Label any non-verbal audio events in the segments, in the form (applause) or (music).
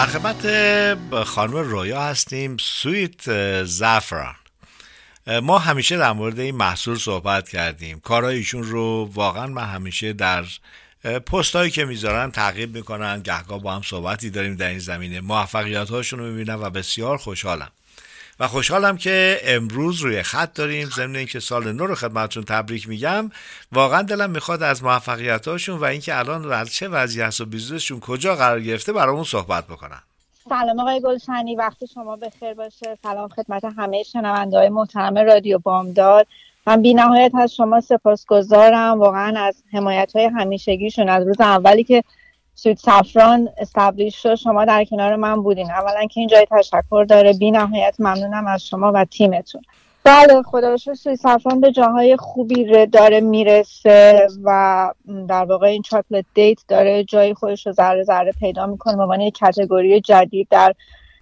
در خدمت خانم رویا هستیم Sweet Saffron ما همیشه در مورد این محصول صحبت کردیم. کارهای ایشون رو واقعا من همیشه در پست هایی که می‌ذارن تعقیب می‌کنن. گهگاه با هم صحبتی داریم در این زمینه. موفقیت هاشون رو می‌بینم و بسیار خوشحالم. و خوشحالم که امروز روی خط داریم. ضمن اینکه سال نو رو خدمتتون تبریک میگم. واقعا دلم می‌خواد از موفقیتاشون و اینکه الان چه وضعی هست و business شون کجا قرار گرفته برامون صحبت بکنن. سلام آقای گلشنی. وقت شما بخیر باشه. سلام خدمت همه شنونده های محترم رادیو بامداد. من بی نهایت از شما سپاسگزارم. واقعا از حمایت های همیشگیشون از روز اولی که Sweet Saffron establish شد. شما در کنار من بودین. اولا که این جای تشکر داره. بی نهایت ممنونم از شما و تیمتون. بله خدا رو شکر Sweet Saffron به جاهای خوبی داره می‌رسه و در واقع این chocolate date داره جای خودش رو ذره ذره پیدا می‌کنه. به عنوان یک category جدید در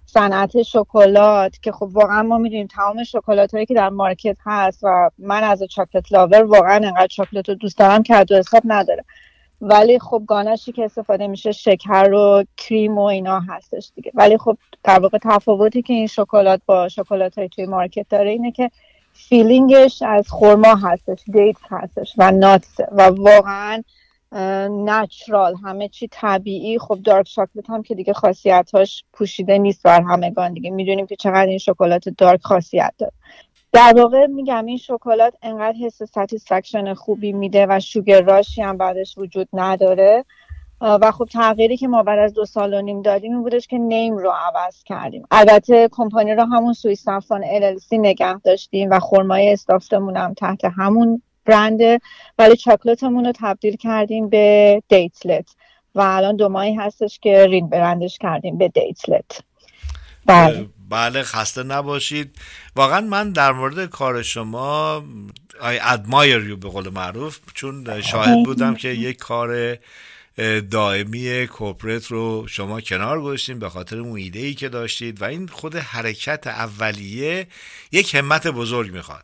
صنعت شکلات که خب واقعا ما می‌دونیم تمام شکلات هایی که در market هست و من از chocolate lover واقعا انقدر chocolate رو دوست دارم که حد حساب نداره. ولی خب گاناشی که استفاده میشه شکر و cream و اینا هستش دیگه. ولی خب در واقع تفاوتی که این شکلات با شکلات های توی market داره اینه که filling ش از خورما هستش date هستش و nuts و واقعا natural همه چی طبیعی. خب dark شکلات هم که دیگه خاصیتاش پوشیده نیست بر همگان دیگه. می‌دونیم که چقدر این شکلات dark خاصیت داره. در واقع میگم این شکلات انقدر حس satisfaction خوبی میده و sugar rush ی هم بعدش وجود نداره. و خب تغییری که ما بعد از دو سال و نیم دادیم این بودش که name رو عوض کردیم. البته کمپانی رو همون Sweet Saffron LLC نگه داشتیم و خرمای stuffed مون هم تحت همون برنده ولی chocolate مون رو تبدیل کردیم به دیتلت و الان دو ماهی هستش که rebrand ش کردیم به دیتلت بله. بله خسته نباشید. واقعا من در مورد کار شما I admire you به قول معروف چون شاهد بودم که یک کار دائمی کوپرت رو شما کنار گذاشتین به خاطر اون ایده ای که داشتید و این خود حرکت اولیه یک همت بزرگ می‌خواد.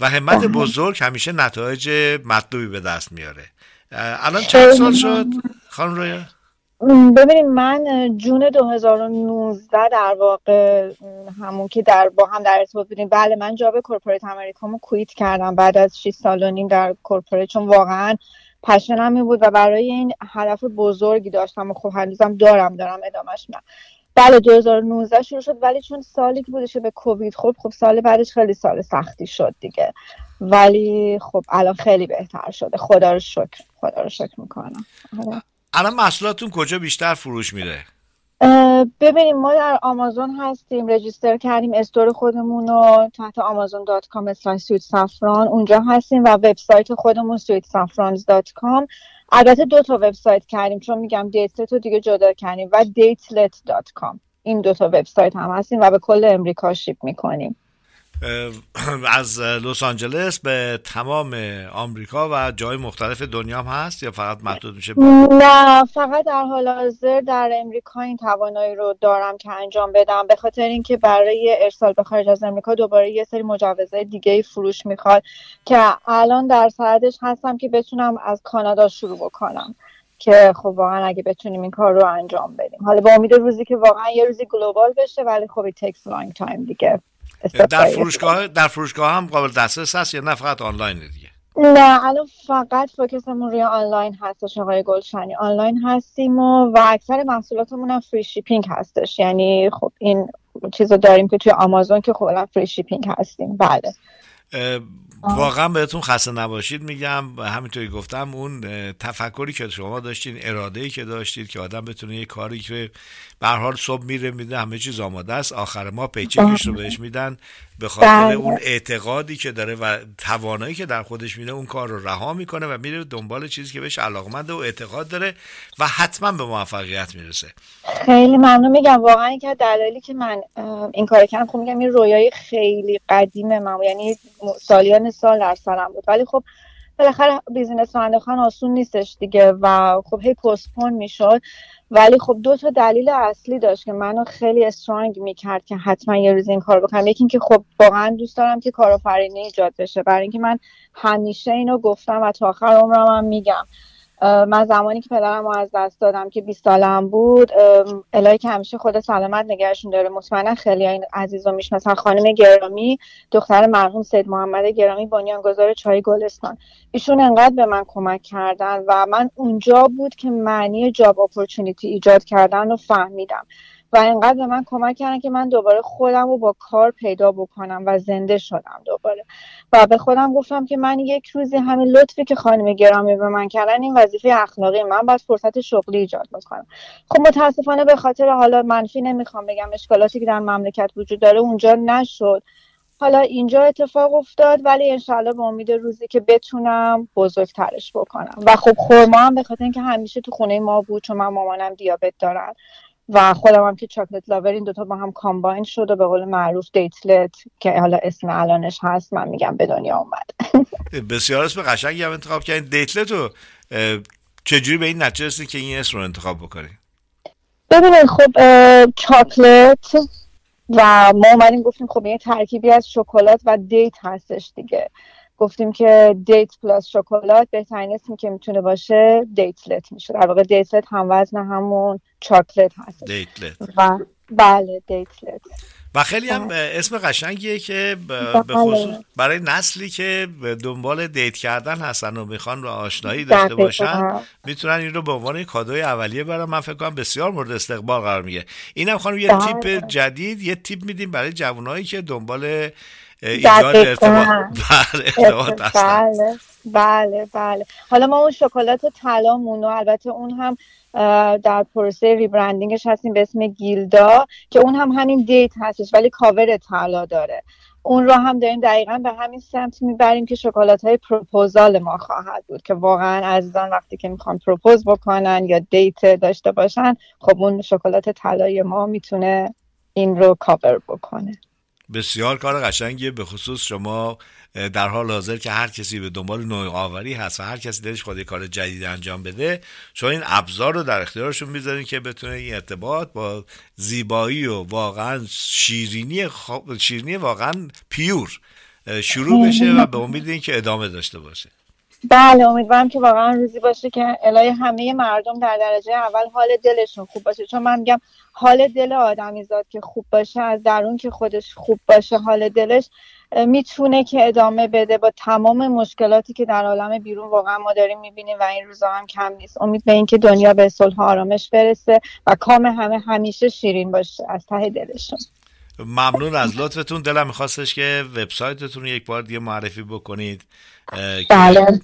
و همت بزرگ همیشه نتایج مطلوبی به دست میاره. الان چند سال شد؟ خانم رویا؟ ببینید من June 2019 در واقع همون که در با هم در ارتباط بودیم. بله من job corporate امریکامو quit کردم بعد از 6 سال و نیم در corporate چون واقعا passion م بود و برای این هدف بزرگی داشتم و خب هنوزم دارم دارم ادامهش میدم. بله 2019 شروع شد ولی چون سالی که بودش به کووید خب خب سال بعدش خیلی سال سختی شد دیگه. ولی خب الان خیلی بهتر شده. خدا رو شکر خدا رو شکر می‌کنم. الان محصولاتتون کجا بیشتر فروش میره؟ ببینیم ما در آمازون هستیم رجیستر کردیم استور خودمون رو تحت amazon.com سفران. اونجا هستیم و وبسایت خودمون sweetsafrans.com البته دو تا وبسایت کردیم چون میگم دیتلت رو دیگه جدا کردیم. و datlet.com این دو تا وبسایت هم هستیم و به کل امریکا شیپ می‌کنیم. (clears throat) از لس آنجلس به تمام آمریکا و جای مختلف دنیا هم هست یا فقط محدود میشه؟ نه فقط در حال حاضر در امریکا این توانایی رو دارم که انجام بدم. به خاطر اینکه برای ارسال به خارج از امریکا دوباره یه سری مجوزهای دیگه فروش می‌خواد که الان در سرعتش هستم که بتونم از کانادا شروع بکنم. که خب واقعا اگه بتونیم این کار رو انجام بدیم. حالا با امید روزی که واقعا یه روزی گلوبال بشه ولی خب takes long time دیگه. در فروشگاه در فروشگاه هم قابل دسترس هست یا نه؟ فقط آنلاین دیگه؟ نه الان فقط focus مون روی آنلاین هستش آقای گلشنی. آنلاین هستیم و, و اکثر محصولاتمون هم free shipping هستش. یعنی خب این چیز رو داریم که توی آمازون که خب free shipping هستیم. بله. واقعا بهتون خسته نباشید میگم همینطوری گفتم اون تفکری که شما داشتین اراده ای که داشتید که آدم بتونه یه کاری که به حال صبح میره میده همه چیز آماده است آخر ما پیچکش رو بهش میدن. به خاطر بله. اون اعتقادی که داره و توانایی که در خودش میده اون کار رو رها می‌کنه و میره دنبال چیزی که بهش علاقمنده و اعتقاد داره و حتما به موفقیت می‌رسه. خیلی ممنون. میگم واقعا که دلایلی که من این کار کردم خب میگم این رویای خیلی قدیم من یعنی سالیان سال در سرم بود. ولی خب بالاخره بیزینس رانندگان آسون نیستش دیگه و خب هی پستپون می‌شد. ولی خب دو تا دلیل اصلی داشت که منو خیلی استرانگ می‌کرد که حتما یه روز این کار بکنم. یکی اینکه خب واقعا دوست دارم که کارآفرینی ایجاد بشه. برای اینکه من همیشه اینو گفتم و تا آخر عمرم هم میگم. من زمانی که پدرم رو از دست دادم که 20 سالم بود الهی که همیشه خود سلامت نگهشون داره. مطمئنا خیلی این عزیز رو مثلا خانم گرامی دختر مرحوم سید محمد گرامی بنیانگذار چای گلستان. ایشون انقدر به من کمک کردن و من اونجا بود که معنی جاب اپورتونیتی ایجاد کردن رو فهمیدم. و اینقدر به من کمک کردن که من دوباره خودم رو با کار پیدا بکنم و زنده شدم دوباره. و به خودم گفتم که من یک روزی همین لطفی که خانم گرامی به من کردن این وظیفه اخلاقی من باید فرصت شغلی ایجاد بکنم. خب متاسفانه به خاطر حالا منفی نمی‌خوام بگم اشکالاتی که در مملکت وجود داره اونجا نشد. حالا اینجا اتفاق افتاد ولی انشالله به امید روزی که بتونم بزرگترش بکنم. و خب خورما هم به خاطر اینکه همیشه تو خونه ما بود چون من مامانم دیابت دارن. و خودم هم که chocolate lover این دوتا با هم combine شد و به قول معروف دیتلت که حالا اسم الانش هست من میگم به دنیا اومد. (laughs) بسیار اسم قشنگی هم انتخاب کردین. دیتلت رو چجوری به این نتیجه که این اسم رو انتخاب بکنید ببینید خب chocolate و ما اومدیم گفتیم خب یه ترکیبی از شکلات و date هستش دیگه. گفتیم که date plus شکلات بهترین اسمی که می‌تونه باشه دیتلت میشه. در واقع دیتلت هم وزن همون chocolate هست دیتلت و بله دیتلت و خیلی هم بله. اسم قشنگیه که به بله. خصوص برای نسلی که به دنبال دیت کردن هستن و می‌خوان رو آشنایی داشته باشن می‌تونن این رو به عنوان کادوی اولیه برای من فکر کنم بسیار مورد استقبال قرار میگه. اینم خانم یه بله. تیپ جدید یه تیپ میدیم برای جوانایی که دنبال ایجاد ارتباط. بله بله بله بله. حالا ما اون شکلات طلامون و البته اون هم در پروسه rebranding ش هستیم به اسم گیلدا که اون هم همین date هستش ولی کاور طلا داره. اون رو هم داریم دقیقا به همین سمت می‌بریم که شکلات های پروپوزال ما خواهد بود که واقعا عزیزان وقتی که می‌خوان propose بکنن یا date داشته باشن خب اون شکلات طلای ما می‌تونه این رو کاور بکنه. بسیار کار قشنگیه به خصوص شما در حال حاضر که هر کسی به دنبال نوآوری هست و هر کسی دلش خود کار جدید انجام بده شما این ابزار رو در اختیارشون می‌ذارین که بتونه این ارتباط با زیبایی و واقعا شیرینی شیرینی واقعا پیور شروع بشه و به امید اینکه ادامه داشته باشه. بله امیدوارم که واقعا روزی باشه که الهی همه مردم در درجه اول حال دلشون خوب باشه. چون من میگم حال دل آدمی زاد که خوب باشه از درون که خودش خوب باشه حال دلش می‌تونه که ادامه بده با تمام مشکلاتی که در عالم بیرون واقعا ما داریم می‌بینیم و این روزا هم کم نیست. امید به اینکه دنیا به صلح آرامش برسه و کام همه همیشه شیرین باشه از ته دلشون. ممنون از لطفتون. دلم میخواستش که وبسایتتون یک بار دیگه معرفی بکنید. بله.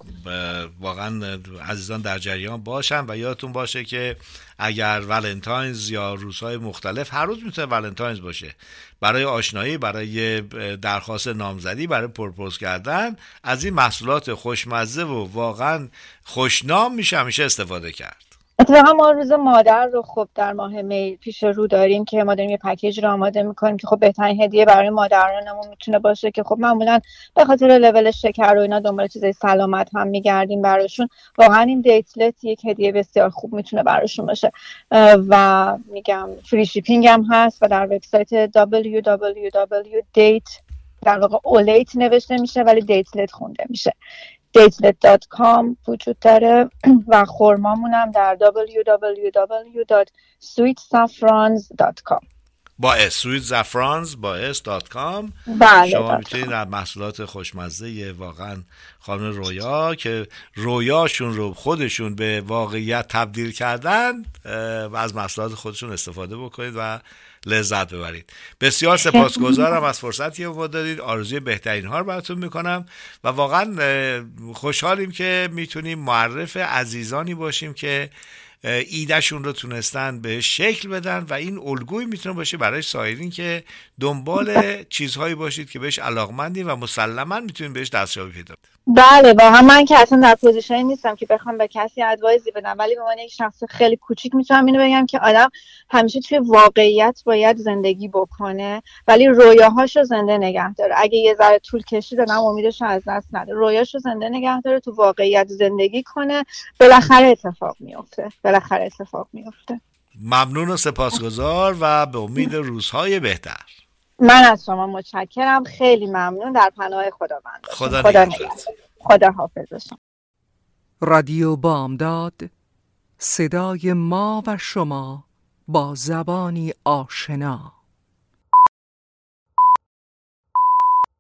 واقعا عزیزان در جریان باشن و یادتون باشه که اگر Valentine's یا روزهای مختلف هر روز می‌تونه Valentine's باشه. برای آشنایی برای درخواست نامزدی برای propose کردن از این محصولات خوشمزه و واقعا خوشنام میشه همیشه استفاده کرد. اتفاقا ما روز مادر رو خب در ماه می پیش رو داریم که ما داریم یه پکیج رو آماده می‌کنیم که خب بهترین هدیه برای مادرانمون می‌تونه باشه که خب معمولا به خاطر لول شکر و اینا دنبال چیزای سلامت هم میگردیم براشون. واقعا این دیتلت یک هدیه بسیار خوب می‌تونه براشون باشه. و میگم فری شیپینگ هم هست و در وبسایت www.date در واقع اولیت نوشته میشه ولی دیتلت خونده میشه. datlet.com وجود داره و خورمامون هم در www.sweetsaffrons.com با S Sweet Saffrons با S dot com بله شما می‌تونید در محصولات خوشمزه واقعا خانم رویا که رویاشون رو خودشون به واقعیت تبدیل کردن و از محصولات خودشون استفاده بکنید و لذت ببرید. بسیار سپاسگزارم از فرصتی که دادید آرزوی بهترین ها رو براتون می‌کنم. و واقعا خوشحالیم که می‌تونیم معرف عزیزانی باشیم که ایدهشون رو تونستن به شکل بدن و این الگوی می‌تونه باشه برای سایرین که دنبال چیزهایی باشید که بهش علاقمندی و مسلما می‌تونید بهش دستیابی پیدا بله واقعا من که اصلا در پوزیشنی نیستم که بخوام به کسی ادوایزی بدم ولی به عنوان یک شخص خیلی کوچیک می‌تونم اینو بگم که آدم همیشه توی واقعیت باید زندگی بکنه ولی رویاهاشو زنده نگه داره. اگه یه ذره طول کشید آدم امیدش از دست نده. رویاشو زنده نگه داره تو واقعیت زندگی کنه بالاخره اتفاق میفته بالاخره اتفاق میفته ممنون و سپاسگزار و به امید روزهای بهتر. من از شما متشکرم. خیلی ممنون. در پناه خداوند. خدا خدا, خدا حافظ شما. رادیو بامداد صدای ما و شما با زبانی آشنا.